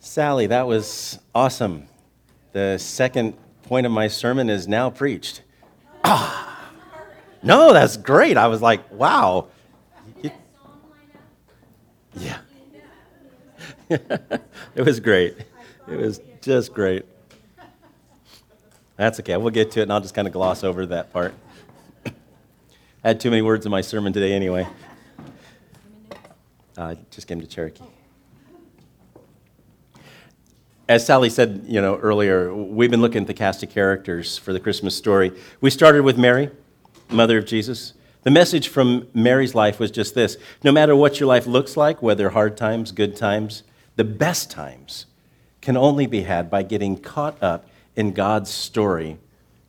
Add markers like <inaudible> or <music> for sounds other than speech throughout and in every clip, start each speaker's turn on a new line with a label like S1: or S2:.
S1: Sally, that was awesome. The second point of my sermon is now preached. Ah, no, that's great. I was like, wow. Yeah. <laughs> it was great. It was just great. That's okay. We'll get to it, and I'll just kind of gloss over that part. I <coughs> had too many words in my sermon today anyway. I uh, just came to Cherokee as Sally said, you know, earlier, we've been looking at the cast of characters for the Christmas story. We started with Mary, mother of Jesus. The message from Mary's life was just this no matter what your life looks like, whether hard times, good times, the best times can only be had by getting caught up in God's story,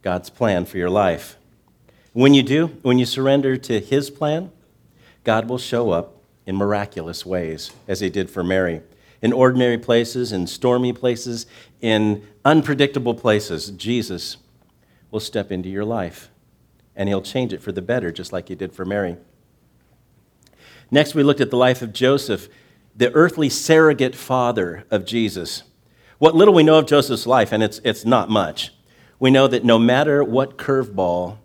S1: God's plan for your life. When you do, when you surrender to His plan, God will show up in miraculous ways, as He did for Mary in ordinary places, in stormy places, in unpredictable places, Jesus will step into your life and he'll change it for the better, just like he did for Mary. Next, we looked at the life of Joseph, the earthly surrogate father of Jesus. What little we know of Joseph's life, and it's, it's not much, we know that no matter what curveball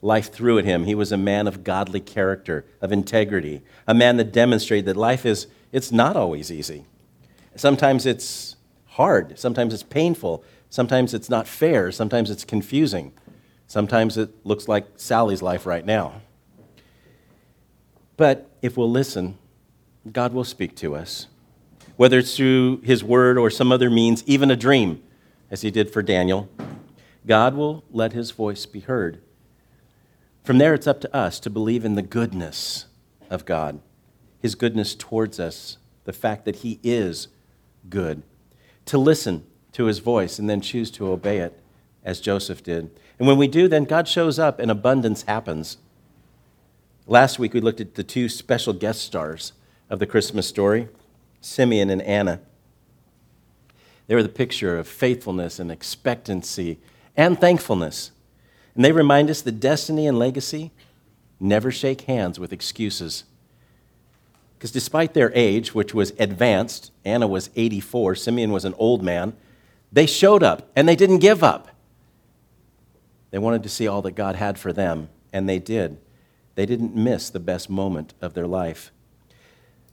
S1: life threw at him, he was a man of godly character, of integrity, a man that demonstrated that life is it's not always easy. Sometimes it's hard, sometimes it's painful, sometimes it's not fair, sometimes it's confusing, sometimes it looks like Sally's life right now. But if we'll listen, God will speak to us, whether it's through His word or some other means, even a dream, as He did for Daniel. God will let His voice be heard. From there, it's up to us to believe in the goodness of God, His goodness towards us, the fact that He is good, to listen to his voice and then choose to obey it, as Joseph did. And when we do, then God shows up and abundance happens. Last week, we looked at the two special guest stars of the Christmas story Simeon and Anna. They were the picture of faithfulness and expectancy and thankfulness. And they remind us that destiny and legacy never shake hands with excuses. Because despite their age, which was advanced, Anna was 84, Simeon was an old man, they showed up and they didn't give up. They wanted to see all that God had for them, and they did. They didn't miss the best moment of their life.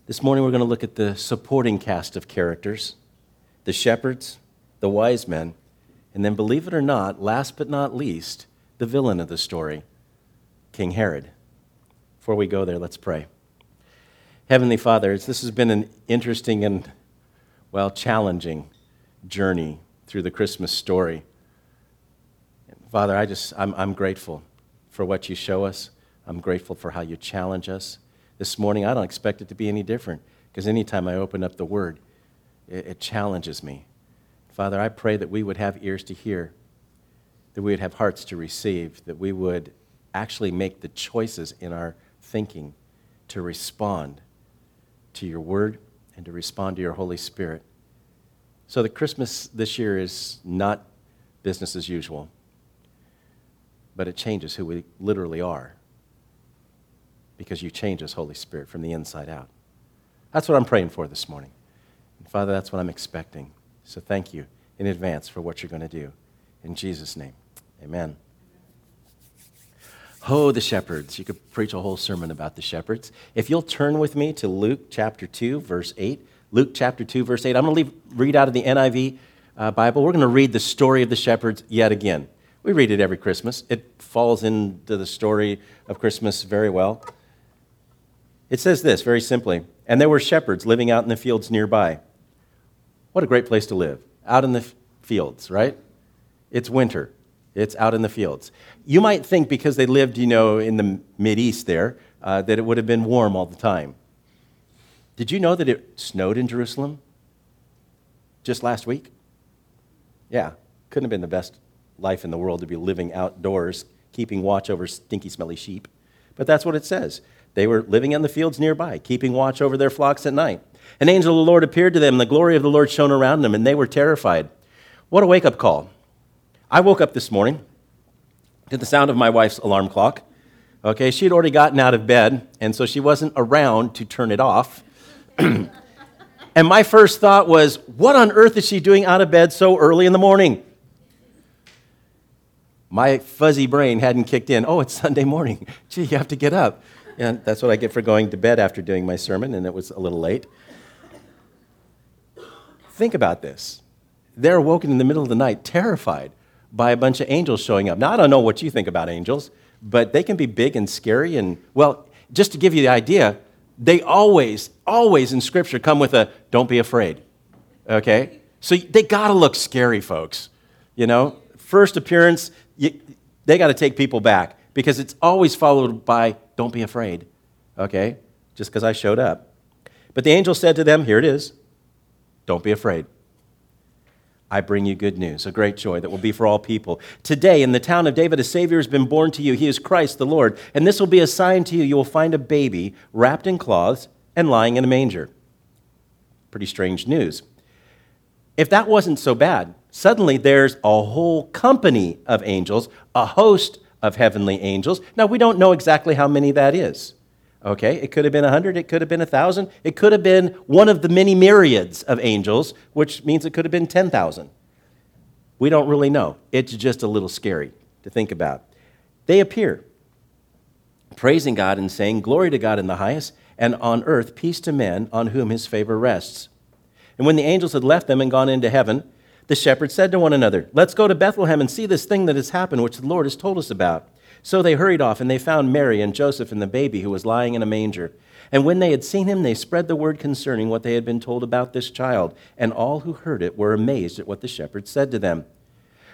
S1: This morning, we're going to look at the supporting cast of characters the shepherds, the wise men, and then, believe it or not, last but not least, the villain of the story, King Herod. Before we go there, let's pray. Heavenly Father, this has been an interesting and, well, challenging journey through the Christmas story. Father, I just, I'm, I'm grateful for what you show us. I'm grateful for how you challenge us. This morning, I don't expect it to be any different because anytime I open up the Word, it, it challenges me. Father, I pray that we would have ears to hear, that we would have hearts to receive, that we would actually make the choices in our thinking to respond to your word and to respond to your Holy Spirit. So the Christmas this year is not business as usual, but it changes who we literally are because you change us, Holy Spirit, from the inside out. That's what I'm praying for this morning. And Father, that's what I'm expecting. So thank you in advance for what you're going to do. In Jesus' name, amen. Oh, the shepherds. You could preach a whole sermon about the shepherds. If you'll turn with me to Luke chapter 2, verse 8. Luke chapter 2, verse 8. I'm going to read out of the NIV uh, Bible. We're going to read the story of the shepherds yet again. We read it every Christmas, it falls into the story of Christmas very well. It says this very simply And there were shepherds living out in the fields nearby. What a great place to live, out in the fields, right? It's winter. It's out in the fields. You might think because they lived, you know, in the Mid East there, uh, that it would have been warm all the time. Did you know that it snowed in Jerusalem just last week? Yeah, couldn't have been the best life in the world to be living outdoors, keeping watch over stinky, smelly sheep. But that's what it says. They were living in the fields nearby, keeping watch over their flocks at night. An angel of the Lord appeared to them, and the glory of the Lord shone around them, and they were terrified. What a wake up call. I woke up this morning to the sound of my wife's alarm clock. Okay, she had already gotten out of bed, and so she wasn't around to turn it off. <clears throat> And my first thought was, what on earth is she doing out of bed so early in the morning? My fuzzy brain hadn't kicked in. Oh, it's Sunday morning. <laughs> Gee, you have to get up. And that's what I get for going to bed after doing my sermon, and it was a little late. Think about this. They're awoken in the middle of the night, terrified by a bunch of angels showing up. Now, I don't know what you think about angels, but they can be big and scary. And, well, just to give you the idea, they always, always in Scripture come with a don't be afraid. Okay? So they got to look scary, folks. You know, first appearance, you, they got to take people back because it's always followed by don't be afraid. Okay? Just because I showed up. But the angel said to them, Here it is. Don't be afraid. I bring you good news, a great joy that will be for all people. Today, in the town of David, a Savior has been born to you. He is Christ the Lord. And this will be a sign to you. You will find a baby wrapped in cloths and lying in a manger. Pretty strange news. If that wasn't so bad, suddenly there's a whole company of angels, a host of heavenly angels. Now, we don't know exactly how many that is. Okay, it could have been 100, it could have been 1,000, it could have been one of the many myriads of angels, which means it could have been 10,000. We don't really know. It's just a little scary to think about. They appear, praising God and saying, Glory to God in the highest, and on earth peace to men on whom his favor rests. And when the angels had left them and gone into heaven, the shepherds said to one another, Let's go to Bethlehem and see this thing that has happened, which the Lord has told us about. So they hurried off, and they found Mary and Joseph and the baby who was lying in a manger. And when they had seen him, they spread the word concerning what they had been told about this child. And all who heard it were amazed at what the shepherds said to them.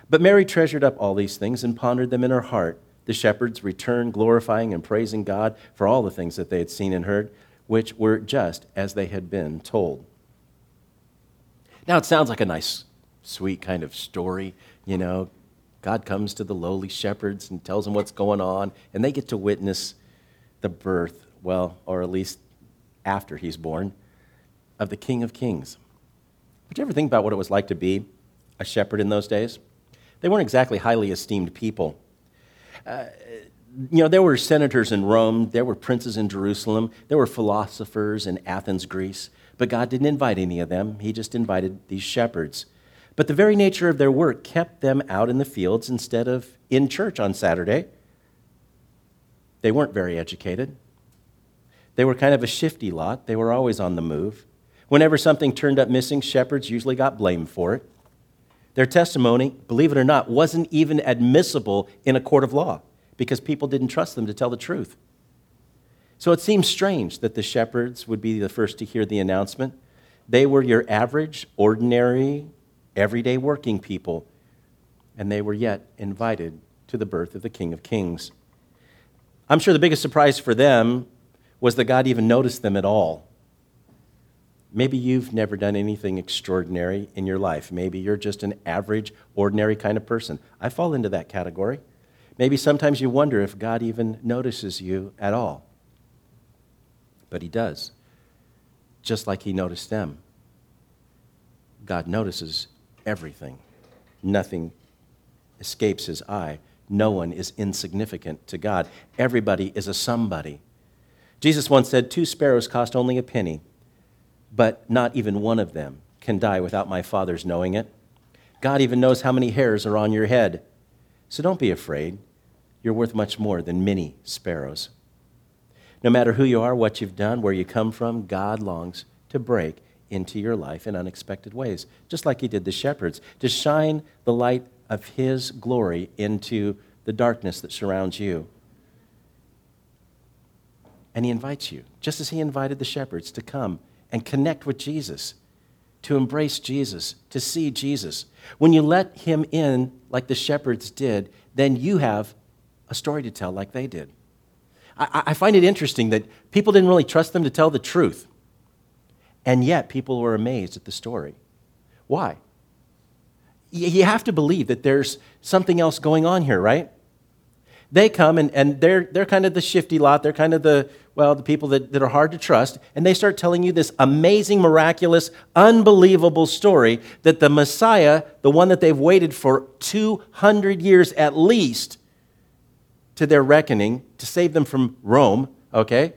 S1: But Mary treasured up all these things and pondered them in her heart. The shepherds returned, glorifying and praising God for all the things that they had seen and heard, which were just as they had been told. Now, it sounds like a nice, sweet kind of story, you know, God comes to the lowly shepherds and tells them what's going on, and they get to witness the birth, well, or at least after he's born, of the King of Kings. Would you ever think about what it was like to be a shepherd in those days? They weren't exactly highly esteemed people. Uh, you know, there were senators in Rome, there were princes in Jerusalem, there were philosophers in Athens, Greece, but God didn't invite any of them. He just invited these shepherds. But the very nature of their work kept them out in the fields instead of in church on Saturday. They weren't very educated. They were kind of a shifty lot. They were always on the move. Whenever something turned up missing, shepherds usually got blamed for it. Their testimony, believe it or not, wasn't even admissible in a court of law because people didn't trust them to tell the truth. So it seems strange that the shepherds would be the first to hear the announcement. They were your average, ordinary, everyday working people, and they were yet invited to the birth of the King of Kings. I'm sure the biggest surprise for them was that God even noticed them at all. Maybe you've never done anything extraordinary in your life. Maybe you're just an average, ordinary kind of person. I fall into that category. Maybe sometimes you wonder if God even notices you at all. But He does, just like He noticed them. God notices everything. Nothing escapes his eye. No one is insignificant to God. Everybody is a somebody. Jesus once said, Two sparrows cost only a penny, but not even one of them can die without my Father's knowing it. God even knows how many hairs are on your head. So don't be afraid. You're worth much more than many sparrows. No matter who you are, what you've done, where you come from, God longs to break into your life in unexpected ways, just like he did the shepherds, to shine the light of his glory into the darkness that surrounds you. And he invites you, just as he invited the shepherds, to come and connect with Jesus, to embrace Jesus, to see Jesus. When you let him in, like the shepherds did, then you have a story to tell, like they did. I, I find it interesting that people didn't really trust them to tell the truth. And yet, people were amazed at the story. Why? You have to believe that there's something else going on here, right? They come and, and they're, they're kind of the shifty lot. They're kind of the, well, the people that, that are hard to trust. And they start telling you this amazing, miraculous, unbelievable story that the Messiah, the one that they've waited for 200 years at least to their reckoning to save them from Rome, okay,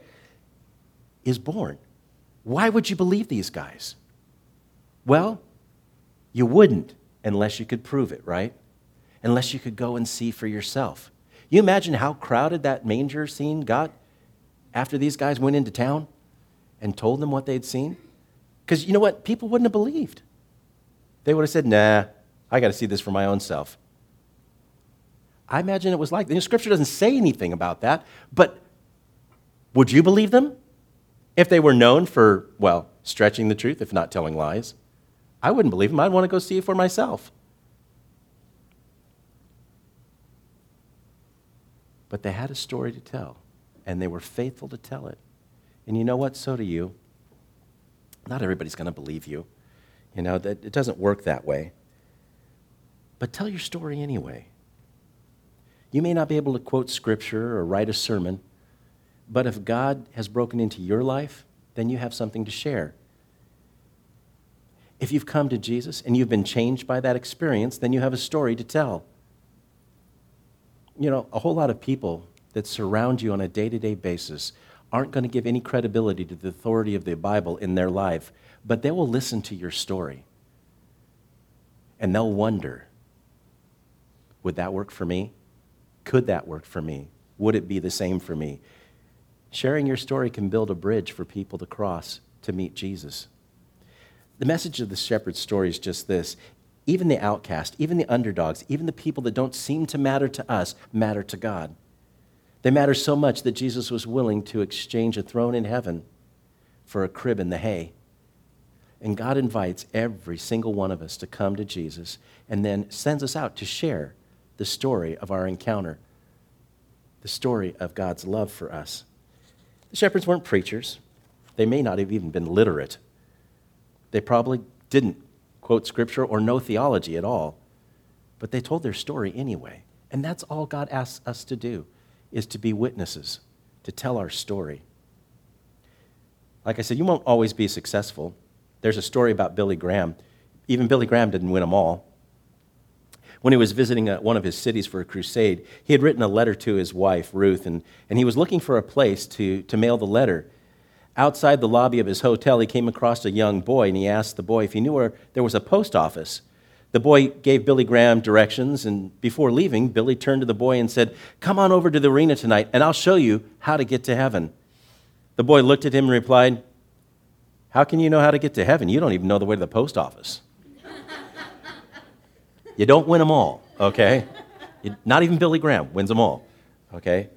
S1: is born. Why would you believe these guys? Well, you wouldn't unless you could prove it, right? Unless you could go and see for yourself. You imagine how crowded that manger scene got after these guys went into town and told them what they'd seen? Because you know what? People wouldn't have believed. They would have said, nah, I got to see this for my own self. I imagine it was like, the scripture doesn't say anything about that, but would you believe them if they were known for, well, stretching the truth, if not telling lies? I wouldn't believe them. I'd want to go see it for myself. But they had a story to tell, and they were faithful to tell it. And you know what? So do you. Not everybody's going to believe you. You know, that it doesn't work that way. But tell your story anyway. You may not be able to quote scripture or write a sermon, but if God has broken into your life, then you have something to share. If you've come to Jesus and you've been changed by that experience, then you have a story to tell. You know, a whole lot of people that surround you on a day to day basis aren't going to give any credibility to the authority of the Bible in their life, but they will listen to your story. And they'll wonder would that work for me? Could that work for me? Would it be the same for me? Sharing your story can build a bridge for people to cross to meet Jesus. The message of the shepherd's story is just this even the outcast, even the underdogs, even the people that don't seem to matter to us, matter to God. They matter so much that Jesus was willing to exchange a throne in heaven for a crib in the hay. And God invites every single one of us to come to Jesus and then sends us out to share the story of our encounter, the story of God's love for us. The shepherds weren't preachers, they may not have even been literate. They probably didn't quote scripture or know theology at all, but they told their story anyway. And that's all God asks us to do is to be witnesses, to tell our story. Like I said, you won't always be successful. There's a story about Billy Graham. Even Billy Graham didn't win them all when he was visiting a, one of his cities for a crusade, he had written a letter to his wife, Ruth, and, and he was looking for a place to, to mail the letter. Outside the lobby of his hotel, he came across a young boy, and he asked the boy if he knew where there was a post office. The boy gave Billy Graham directions, and before leaving, Billy turned to the boy and said, Come on over to the arena tonight, and I'll show you how to get to heaven. The boy looked at him and replied, How can you know how to get to heaven? You don't even know the way to the post office. You don't win them all, okay? You, not even Billy Graham wins them all, okay?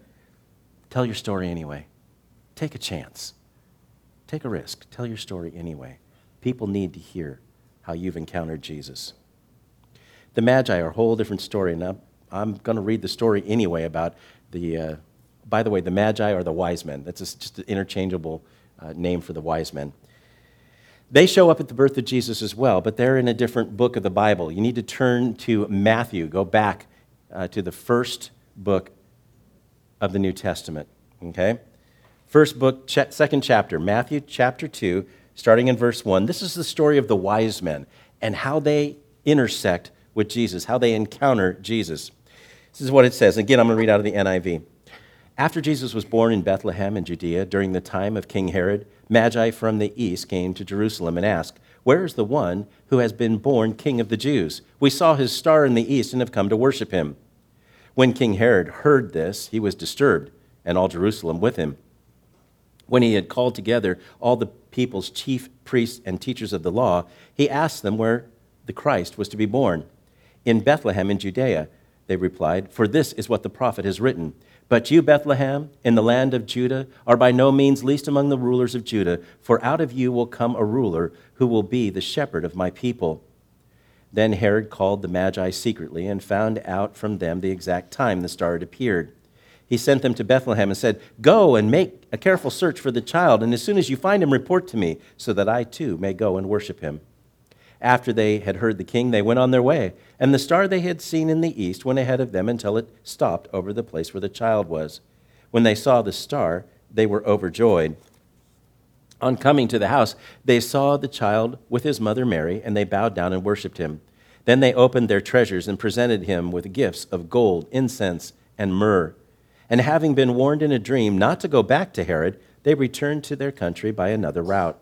S1: Tell your story anyway. Take a chance. Take a risk. Tell your story anyway. People need to hear how you've encountered Jesus. The Magi are a whole different story. And I'm, going to read the story anyway about the, uh, by the way, the Magi are the wise men. That's just an interchangeable uh, name for the wise men. They show up at the birth of Jesus as well, but they're in a different book of the Bible. You need to turn to Matthew, go back uh, to the first book of the New Testament. Okay? First book, ch- second chapter, Matthew chapter 2, starting in verse 1. This is the story of the wise men and how they intersect with Jesus, how they encounter Jesus. This is what it says. Again, I'm going to read out of the NIV. After Jesus was born in Bethlehem in Judea during the time of King Herod, Magi from the east came to Jerusalem and asked, Where is the one who has been born King of the Jews? We saw his star in the east and have come to worship him. When King Herod heard this, he was disturbed, and all Jerusalem with him. When he had called together all the people's chief priests and teachers of the law, he asked them where the Christ was to be born. In Bethlehem in Judea, they replied, For this is what the prophet has written. But you, Bethlehem, in the land of Judah, are by no means least among the rulers of Judah, for out of you will come a ruler who will be the shepherd of my people. Then Herod called the Magi secretly and found out from them the exact time the star had appeared. He sent them to Bethlehem and said, Go and make a careful search for the child, and as soon as you find him, report to me, so that I too may go and worship him. After they had heard the king, they went on their way, and the star they had seen in the east went ahead of them until it stopped over the place where the child was. When they saw the star, they were overjoyed. On coming to the house, they saw the child with his mother Mary, and they bowed down and worshipped him. Then they opened their treasures and presented him with gifts of gold, incense, and myrrh. And having been warned in a dream not to go back to Herod, they returned to their country by another route.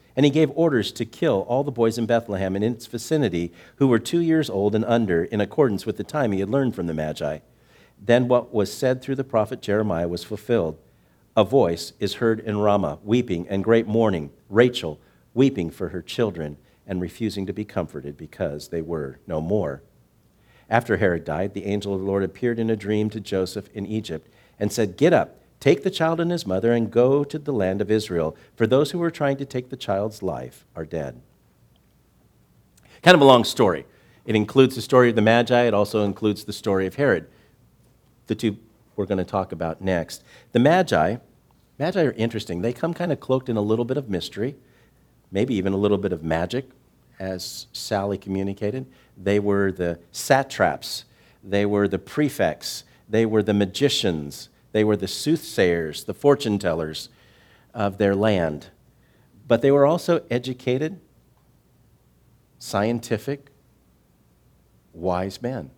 S1: and he gave orders to kill all the boys in Bethlehem and in its vicinity who were two years old and under, in accordance with the time he had learned from the Magi. Then what was said through the prophet Jeremiah was fulfilled. A voice is heard in Ramah, weeping and great mourning, Rachel weeping for her children and refusing to be comforted because they were no more. After Herod died, the angel of the Lord appeared in a dream to Joseph in Egypt and said, Get up Take the child and his mother and go to the land of Israel, for those who are trying to take the child's life are dead. Kind of a long story. It includes the story of the Magi, it also includes the story of Herod, the two we're going to talk about next. The Magi, Magi are interesting. They come kind of cloaked in a little bit of mystery, maybe even a little bit of magic, as Sally communicated. They were the satraps, they were the prefects, they were the magicians, they were the soothsayers, the fortune tellers of their land. But they were also educated, scientific, wise men.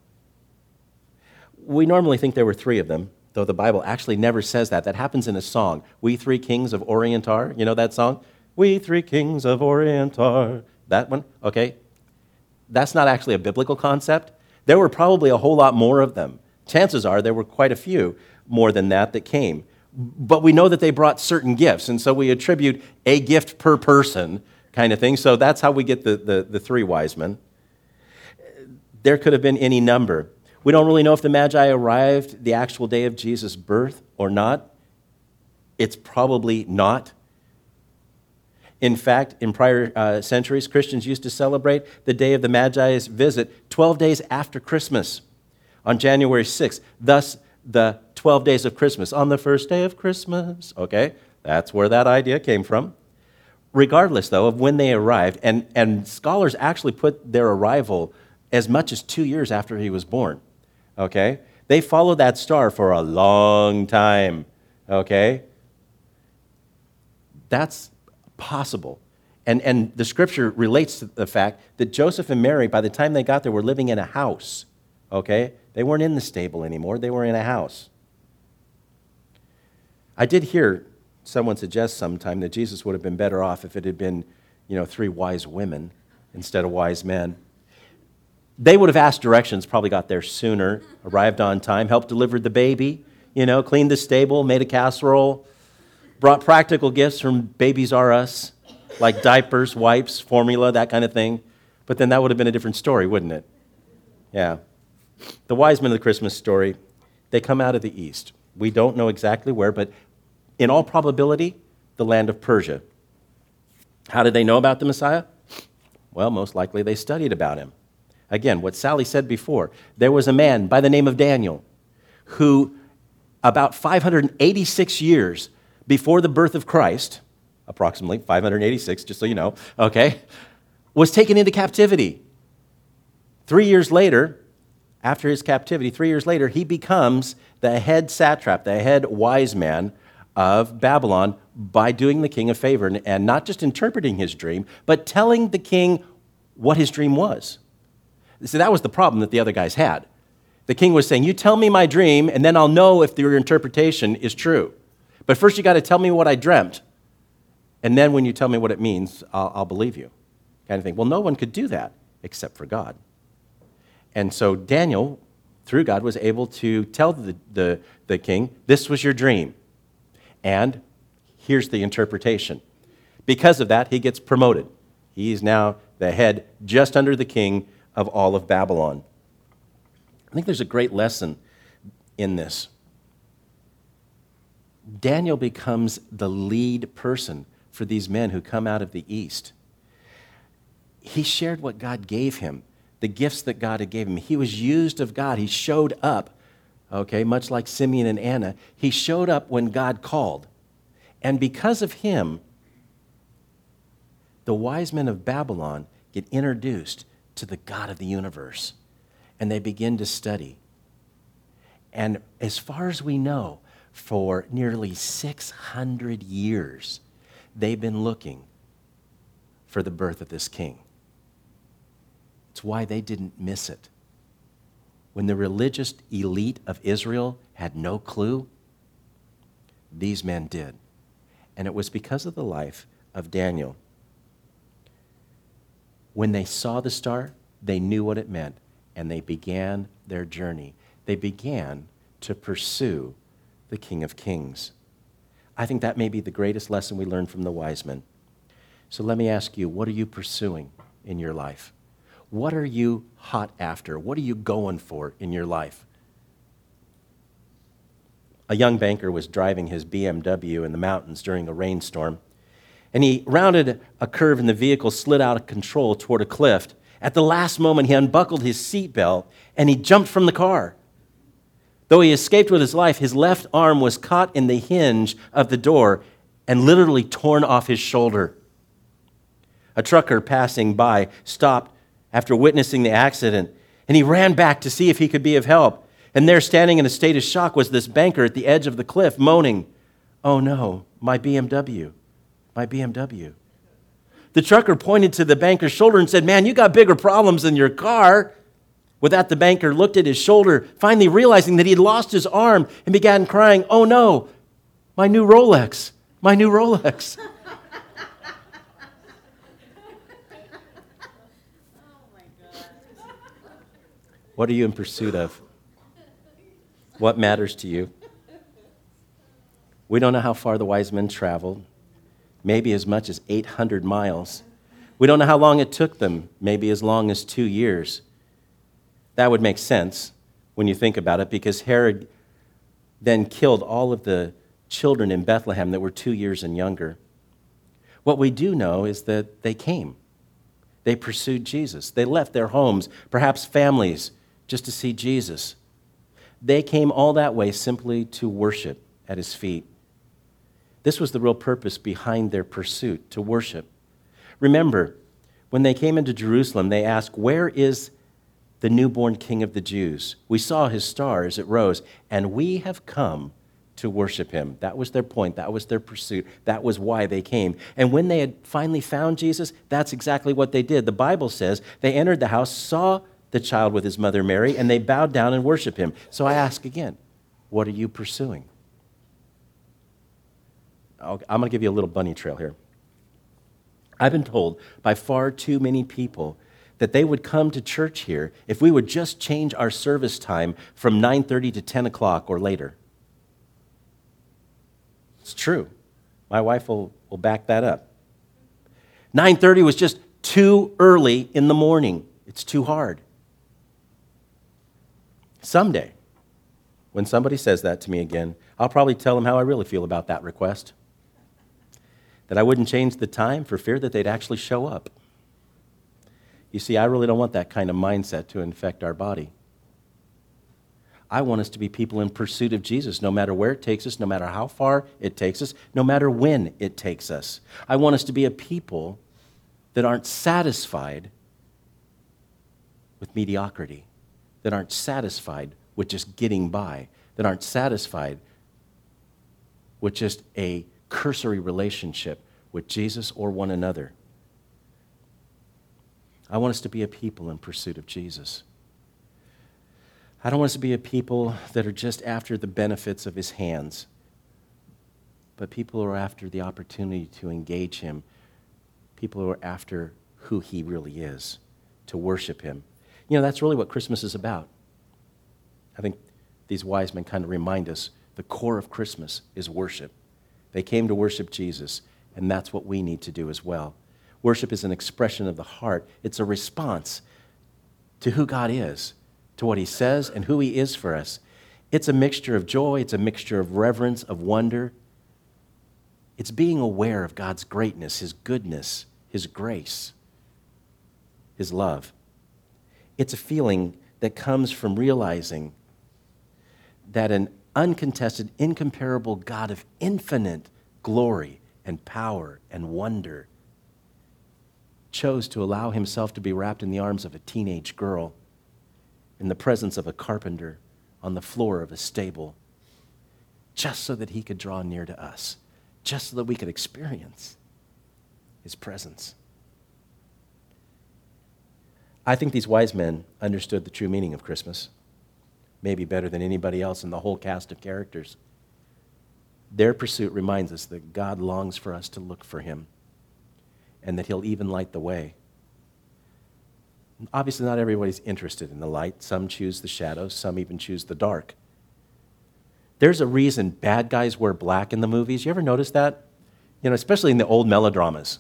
S1: We normally think there were three of them, though the Bible actually never says that. That happens in a song. We Three Kings of Orient are. You know that song? We Three Kings of Orient are. That one? Okay. That's not actually a biblical concept. There were probably a whole lot more of them. Chances are there were quite a few more than that that came. But we know that they brought certain gifts, and so we attribute a gift per person kind of thing. So that's how we get the, the, the three wise men. There could have been any number. We don't really know if the Magi arrived the actual day of Jesus' birth or not. It's probably not. In fact, in prior uh, centuries, Christians used to celebrate the day of the Magi's visit 12 days after Christmas on January 6th. Thus, the 12 days of Christmas, on the first day of Christmas. Okay, that's where that idea came from. Regardless, though, of when they arrived, and, and scholars actually put their arrival as much as two years after he was born. Okay, they followed that star for a long time. Okay, that's possible. And, and the scripture relates to the fact that Joseph and Mary, by the time they got there, were living in a house. Okay? They weren't in the stable anymore, they were in a house. I did hear someone suggest sometime that Jesus would have been better off if it had been, you know, three wise women instead of wise men. They would have asked directions, probably got there sooner, arrived on time, helped deliver the baby, you know, cleaned the stable, made a casserole, brought practical gifts from Babies R Us, like diapers, wipes, formula, that kind of thing. But then that would have been a different story, wouldn't it? Yeah. The wise men of the Christmas story, they come out of the east. We don't know exactly where, but in all probability, the land of Persia. How did they know about the Messiah? Well, most likely they studied about him. Again, what Sally said before there was a man by the name of Daniel who, about 586 years before the birth of Christ, approximately 586, just so you know, okay, was taken into captivity. Three years later, after his captivity, three years later, he becomes the head satrap, the head wise man of Babylon by doing the king a favor and not just interpreting his dream, but telling the king what his dream was. See, that was the problem that the other guys had. The king was saying, You tell me my dream, and then I'll know if your interpretation is true. But first, you got to tell me what I dreamt. And then, when you tell me what it means, I'll, I'll believe you. Kind of thing. Well, no one could do that except for God. And so Daniel, through God, was able to tell the, the, the king, This was your dream. And here's the interpretation. Because of that, he gets promoted. He's now the head, just under the king of all of Babylon. I think there's a great lesson in this. Daniel becomes the lead person for these men who come out of the east. He shared what God gave him the gifts that God had gave him. He was used of God. He showed up, okay, much like Simeon and Anna. He showed up when God called. And because of him, the wise men of Babylon get introduced to the God of the universe and they begin to study. And as far as we know, for nearly 600 years, they've been looking for the birth of this king. It's why they didn't miss it. When the religious elite of Israel had no clue, these men did. And it was because of the life of Daniel. When they saw the star, they knew what it meant, and they began their journey. They began to pursue the King of Kings. I think that may be the greatest lesson we learn from the wise men. So let me ask you what are you pursuing in your life? What are you hot after? What are you going for in your life? A young banker was driving his BMW in the mountains during a rainstorm, and he rounded a curve, and the vehicle slid out of control toward a cliff. At the last moment, he unbuckled his seatbelt and he jumped from the car. Though he escaped with his life, his left arm was caught in the hinge of the door and literally torn off his shoulder. A trucker passing by stopped after witnessing the accident, and he ran back to see if he could be of help. And there, standing in a state of shock, was this banker at the edge of the cliff, moaning, Oh no, my BMW, my BMW. The trucker pointed to the banker's shoulder and said, Man, you got bigger problems than your car. With that, the banker looked at his shoulder, finally realizing that he'd lost his arm, and began crying, Oh no, my new Rolex, my new Rolex. <laughs> What are you in pursuit of? What matters to you? We don't know how far the wise men traveled, maybe as much as 800 miles. We don't know how long it took them, maybe as long as two years. That would make sense when you think about it, because Herod then killed all of the children in Bethlehem that were two years and younger. What we do know is that they came. They pursued Jesus. They left their homes, perhaps families, just to see Jesus. They came all that way simply to worship at his feet. This was the real purpose behind their pursuit to worship. Remember, when they came into Jerusalem, they asked, Where is the newborn king of the Jews. We saw his star as it rose, and we have come to worship him. That was their point. That was their pursuit. That was why they came. And when they had finally found Jesus, that's exactly what they did. The Bible says they entered the house, saw the child with his mother Mary, and they bowed down and worshiped him. So I ask again, what are you pursuing? I'm going to give you a little bunny trail here. I've been told by far too many people that they would come to church here if we would just change our service time from 9.30 to 10 o'clock or later. It's true. My wife will, will back that up. 9.30 was just too early in the morning. It's too hard. Someday, when somebody says that to me again, I'll probably tell them how I really feel about that request. That I wouldn't change the time for fear that they'd actually show up. You see, I really don't want that kind of mindset to infect our body. I want us to be people in pursuit of Jesus, no matter where it takes us, no matter how far it takes us, no matter when it takes us. I want us to be a people that aren't satisfied with mediocrity, that aren't satisfied with just getting by, that aren't satisfied with just a cursory relationship with Jesus or one another. I want us to be a people in pursuit of Jesus. I don't want us to be a people that are just after the benefits of his hands, but people who are after the opportunity to engage him, people who are after who he really is, to worship him. You know, that's really what Christmas is about. I think these wise men kind of remind us the core of Christmas is worship. They came to worship Jesus, and that's what we need to do as well. Worship is an expression of the heart, it's a response to who God is, to what He says, and who He is for us. It's a mixture of joy, it's a mixture of reverence, of wonder. It's being aware of God's greatness, His goodness, His grace, His love. It's a feeling that comes from realizing that an uncontested, incomparable God of infinite glory and power and wonder chose to allow himself to be wrapped in the arms of a teenage girl in the presence of a carpenter on the floor of a stable just so that he could draw near to us, just so that we could experience his presence. I think these wise men understood the true meaning of Christmas, maybe better than anybody else in the whole cast of characters. Their pursuit reminds us that God longs for us to look for him and that he'll even light the way. Obviously, not everybody's interested in the light. Some choose the shadows, some even choose the dark. There's a reason bad guys wear black in the movies. You ever notice that? You know, especially in the old melodramas.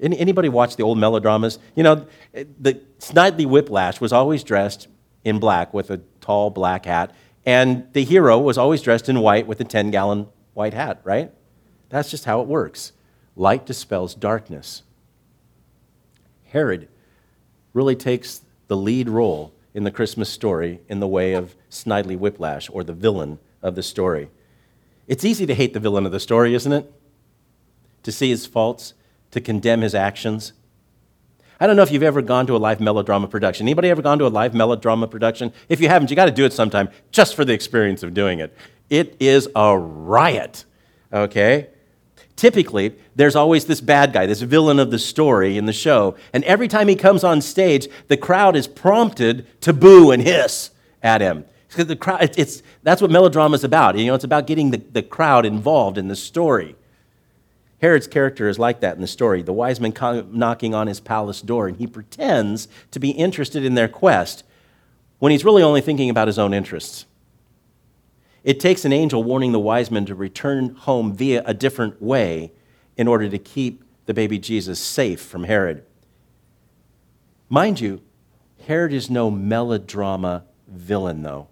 S1: Any, anybody watch the old melodramas? You know, the Snidely Whiplash was always dressed in black with a tall black hat, and the hero was always dressed in white with a 10 gallon white hat, right? That's just how it works. Light dispels darkness. Herod really takes the lead role in the Christmas story in the way of Snidely Whiplash, or the villain of the story. It's easy to hate the villain of the story, isn't it? To see his faults, to condemn his actions. I don't know if you've ever gone to a live melodrama production. Anybody ever gone to a live melodrama production? If you haven't, you got to do it sometime just for the experience of doing it. It is a riot, okay? Typically, there's always this bad guy, this villain of the story in the show, and every time he comes on stage, the crowd is prompted to boo and hiss at him. Because the crowd, it's, that's what melodrama is about. You know, it's about getting the, the crowd involved in the story. Herod's character is like that in the story. The wise men come knocking on his palace door, and he pretends to be interested in their quest when he's really only thinking about his own interests. It takes an angel warning the wise men to return home via a different way in order to keep the baby Jesus safe from Herod. Mind you, Herod is no melodrama villain, though.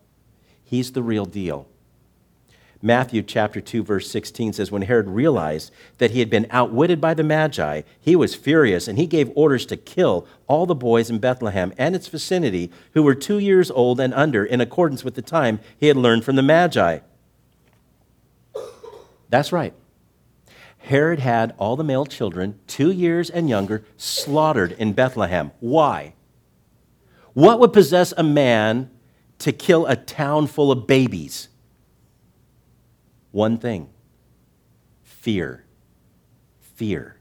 S1: He's the real deal. Matthew chapter 2 verse 16 says when Herod realized that he had been outwitted by the magi he was furious and he gave orders to kill all the boys in Bethlehem and its vicinity who were 2 years old and under in accordance with the time he had learned from the magi. That's right. Herod had all the male children 2 years and younger slaughtered in Bethlehem. Why? What would possess a man to kill a town full of babies one thing fear. Fear.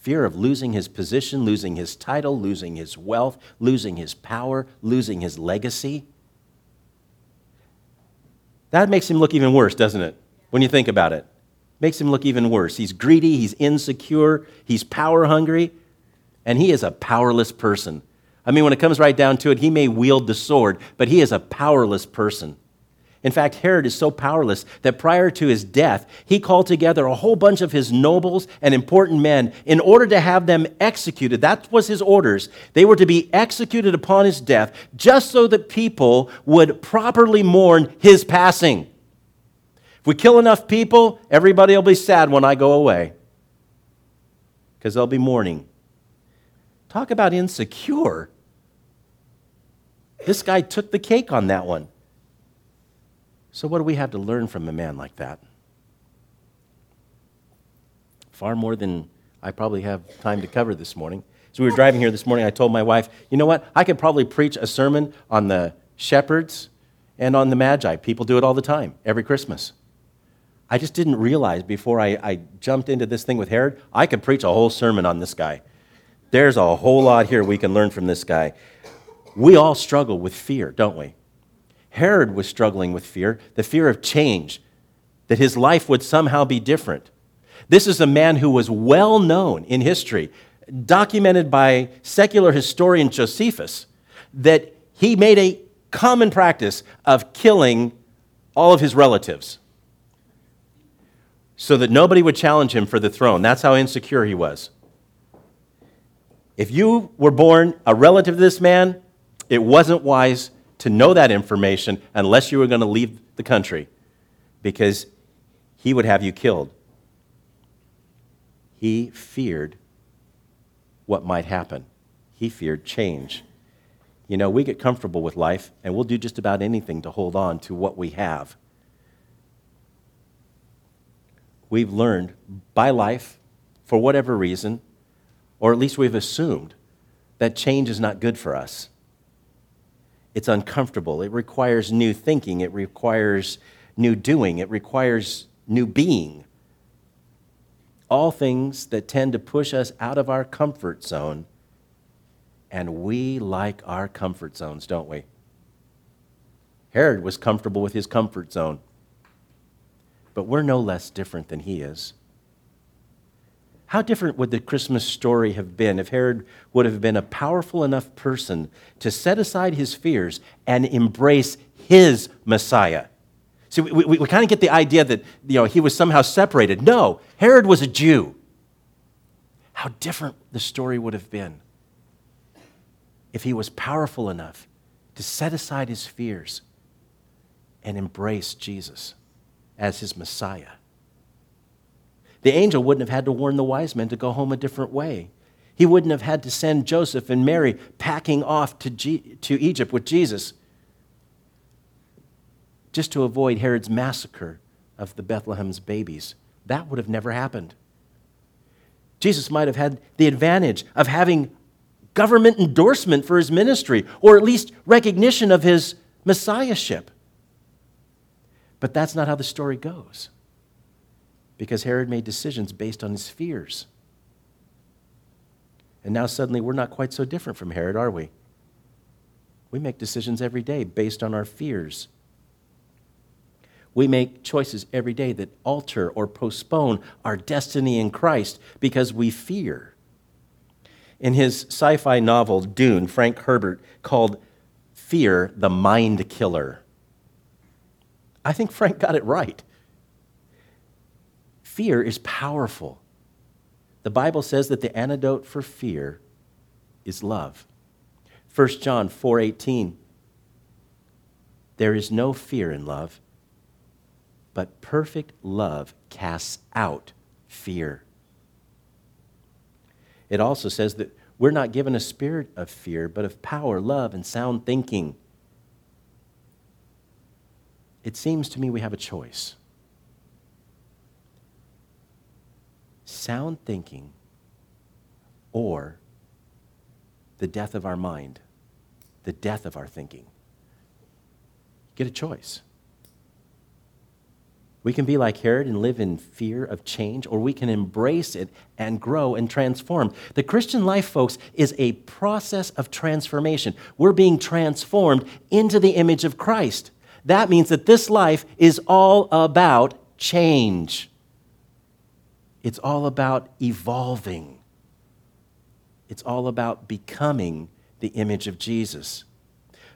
S1: Fear of losing his position, losing his title, losing his wealth, losing his power, losing his legacy. That makes him look even worse, doesn't it? When you think about it. Makes him look even worse. He's greedy, he's insecure, he's power hungry, and he is a powerless person. I mean, when it comes right down to it, he may wield the sword, but he is a powerless person. In fact, Herod is so powerless that prior to his death, he called together a whole bunch of his nobles and important men in order to have them executed. That was his orders. They were to be executed upon his death just so that people would properly mourn his passing. If we kill enough people, everybody will be sad when I go away because they'll be mourning. Talk about insecure. This guy took the cake on that one. So, what do we have to learn from a man like that? Far more than I probably have time to cover this morning. So, we were driving here this morning. I told my wife, you know what? I could probably preach a sermon on the shepherds and on the magi. People do it all the time, every Christmas. I just didn't realize before I, I jumped into this thing with Herod, I could preach a whole sermon on this guy. There's a whole lot here we can learn from this guy. We all struggle with fear, don't we? Herod was struggling with fear the fear of change, that his life would somehow be different. This is a man who was well known in history, documented by secular historian Josephus, that he made a common practice of killing all of his relatives so that nobody would challenge him for the throne. That's how insecure he was. If you were born a relative of this man, it wasn't wise to know that information unless you were going to leave the country because he would have you killed. He feared what might happen, he feared change. You know, we get comfortable with life and we'll do just about anything to hold on to what we have. We've learned by life, for whatever reason, or at least we've assumed, that change is not good for us. It's uncomfortable. It requires new thinking. It requires new doing. It requires new being. All things that tend to push us out of our comfort zone. And we like our comfort zones, don't we? Herod was comfortable with his comfort zone. But we're no less different than he is. How different would the Christmas story have been if Herod would have been a powerful enough person to set aside his fears and embrace his Messiah? See, we, we, we kind of get the idea that you know, he was somehow separated. No, Herod was a Jew. How different the story would have been if he was powerful enough to set aside his fears and embrace Jesus as his Messiah. The angel wouldn't have had to warn the wise men to go home a different way. He wouldn't have had to send Joseph and Mary packing off to, G- to Egypt with Jesus just to avoid Herod's massacre of the Bethlehem's babies. That would have never happened. Jesus might have had the advantage of having government endorsement for his ministry, or at least recognition of his messiahship. But that's not how the story goes because Herod made decisions based on his fears. And now suddenly we're not quite so different from Herod, are we? We make decisions every day based on our fears. We make choices every day that alter or postpone our destiny in Christ because we fear. In his sci fi novel, Dune, Frank Herbert called fear the mind killer. I think Frank got it right. Fear is powerful. The Bible says that the antidote for fear is love. 1 John 4:18 There is no fear in love, but perfect love casts out fear. It also says that we're not given a spirit of fear, but of power, love, and sound thinking. It seems to me we have a choice. Sound thinking or the death of our mind, the death of our thinking. Get a choice. We can be like Herod and live in fear of change, or we can embrace it and grow and transform. The Christian life, folks, is a process of transformation. We're being transformed into the image of Christ. That means that this life is all about change. It's all about evolving, it's all about becoming the image of Jesus.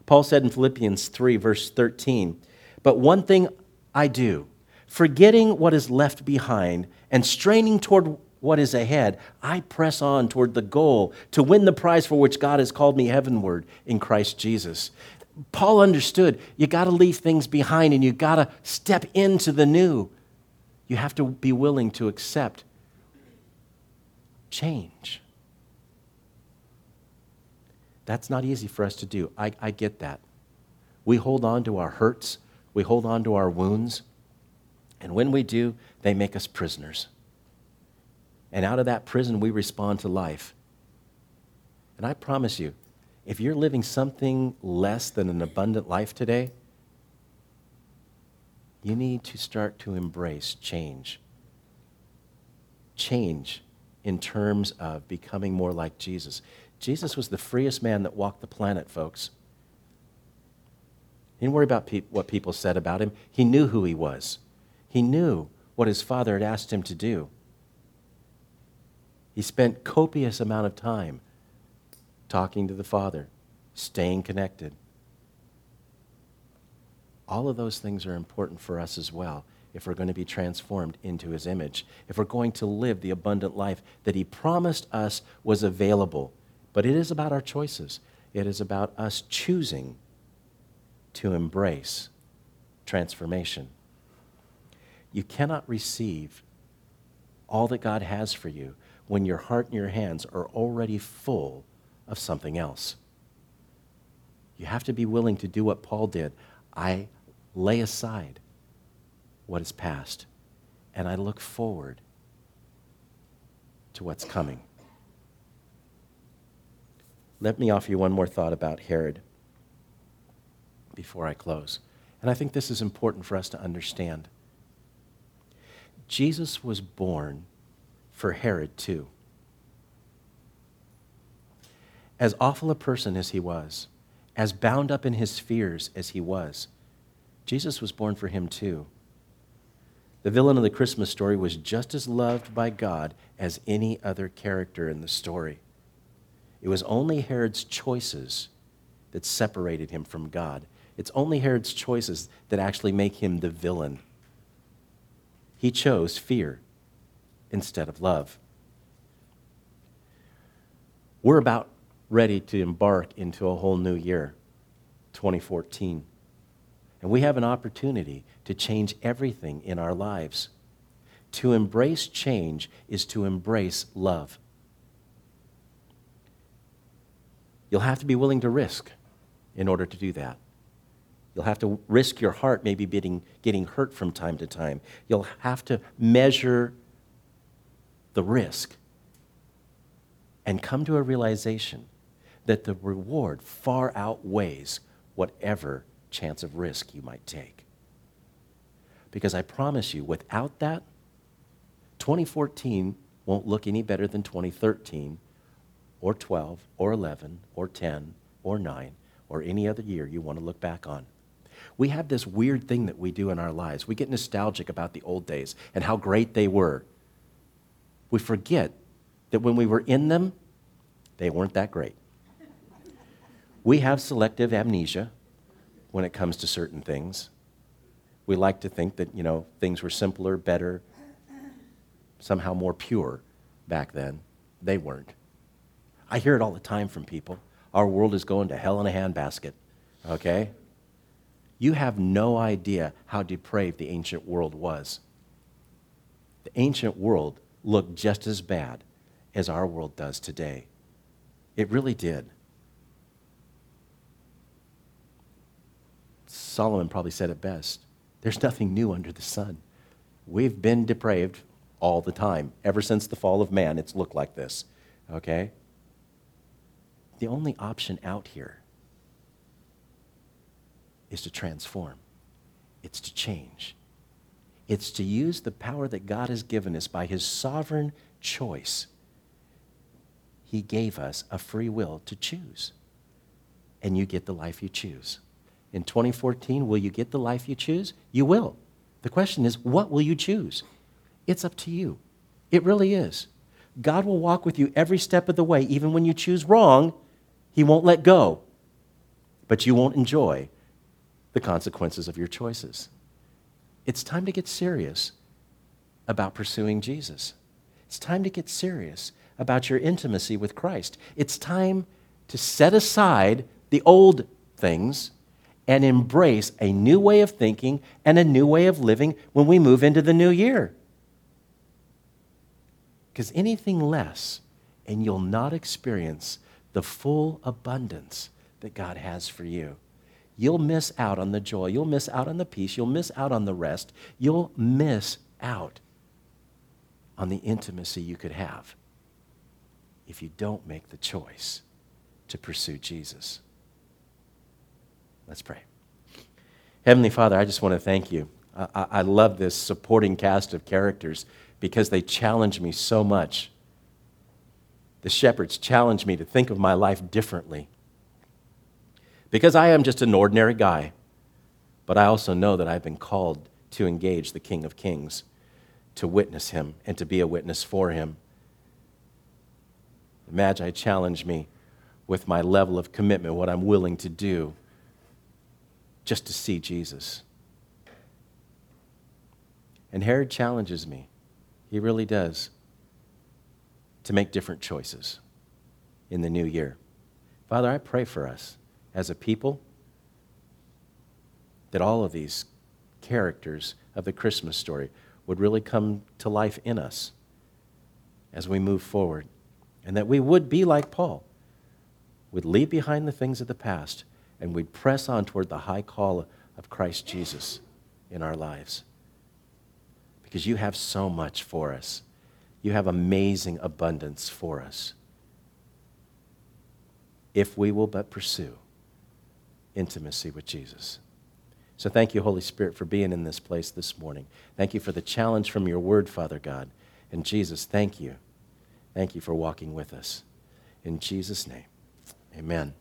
S1: Paul said in Philippians 3, verse 13, But one thing I do, forgetting what is left behind and straining toward what is ahead, I press on toward the goal to win the prize for which God has called me heavenward in Christ Jesus. Paul understood you got to leave things behind and you got to step into the new. You have to be willing to accept change. That's not easy for us to do. I, I get that. We hold on to our hurts, we hold on to our wounds, and when we do, they make us prisoners. And out of that prison, we respond to life. And I promise you, if you're living something less than an abundant life today, you need to start to embrace change. Change in terms of becoming more like Jesus. Jesus was the freest man that walked the planet, folks. He didn't worry about pe- what people said about him. He knew who he was, he knew what his father had asked him to do. He spent copious amount of time talking to the Father, staying connected. All of those things are important for us as well if we're going to be transformed into his image, if we're going to live the abundant life that he promised us was available. But it is about our choices, it is about us choosing to embrace transformation. You cannot receive all that God has for you when your heart and your hands are already full of something else. You have to be willing to do what Paul did. I lay aside what is past, and I look forward to what's coming. let me offer you one more thought about Herod before I close. And I think this is important for us to understand. Jesus was born for Herod too. As awful a person as he was, as bound up in his fears as he was, Jesus was born for him too. The villain of the Christmas story was just as loved by God as any other character in the story. It was only Herod's choices that separated him from God. It's only Herod's choices that actually make him the villain. He chose fear instead of love. We're about ready to embark into a whole new year, 2014. And we have an opportunity to change everything in our lives. To embrace change is to embrace love. You'll have to be willing to risk in order to do that. You'll have to risk your heart maybe getting, getting hurt from time to time. You'll have to measure the risk and come to a realization that the reward far outweighs whatever chance of risk you might take. Because I promise you, without that, 2014 won't look any better than 2013 or 12 or 11 or 10 or 9 or any other year you want to look back on. We have this weird thing that we do in our lives. We get nostalgic about the old days and how great they were. We forget that when we were in them, they weren't that great. We have selective amnesia when it comes to certain things. We like to think that, you know, things were simpler, better, somehow more pure back then. They weren't. I hear it all the time from people. Our world is going to hell in a handbasket, okay? You have no idea how depraved the ancient world was. The ancient world looked just as bad as our world does today. It really did. Solomon probably said it best there's nothing new under the sun. We've been depraved all the time. Ever since the fall of man, it's looked like this. Okay? The only option out here is to transform, it's to change. It's to use the power that God has given us by His sovereign choice. He gave us a free will to choose. And you get the life you choose. In 2014, will you get the life you choose? You will. The question is, what will you choose? It's up to you. It really is. God will walk with you every step of the way. Even when you choose wrong, He won't let go. But you won't enjoy the consequences of your choices. It's time to get serious about pursuing Jesus. It's time to get serious about your intimacy with Christ. It's time to set aside the old things and embrace a new way of thinking and a new way of living when we move into the new year. Because anything less, and you'll not experience the full abundance that God has for you you'll miss out on the joy. You'll miss out on the peace. You'll miss out on the rest. You'll miss out on the intimacy you could have if you don't make the choice to pursue Jesus. Let's pray. Heavenly Father, I just want to thank you. I, I love this supporting cast of characters because they challenge me so much. The shepherds challenge me to think of my life differently because I am just an ordinary guy. But I also know that I've been called to engage the King of Kings, to witness him, and to be a witness for him. The Magi challenge me with my level of commitment, what I'm willing to do just to see Jesus. And Herod challenges me. He really does. To make different choices in the new year. Father, I pray for us as a people that all of these characters of the Christmas story would really come to life in us as we move forward. And that we would be like Paul, would leave behind the things of the past, and we'd press on toward the high call of Christ Jesus in our lives. Because you have so much for us, you have amazing abundance for us. if we will but pursue intimacy with Jesus. So thank you, Holy Spirit, for being in this place this morning. Thank you for the challenge from your word, Father God. And Jesus, thank you. Thank you for walking with us. In Jesus' name, amen.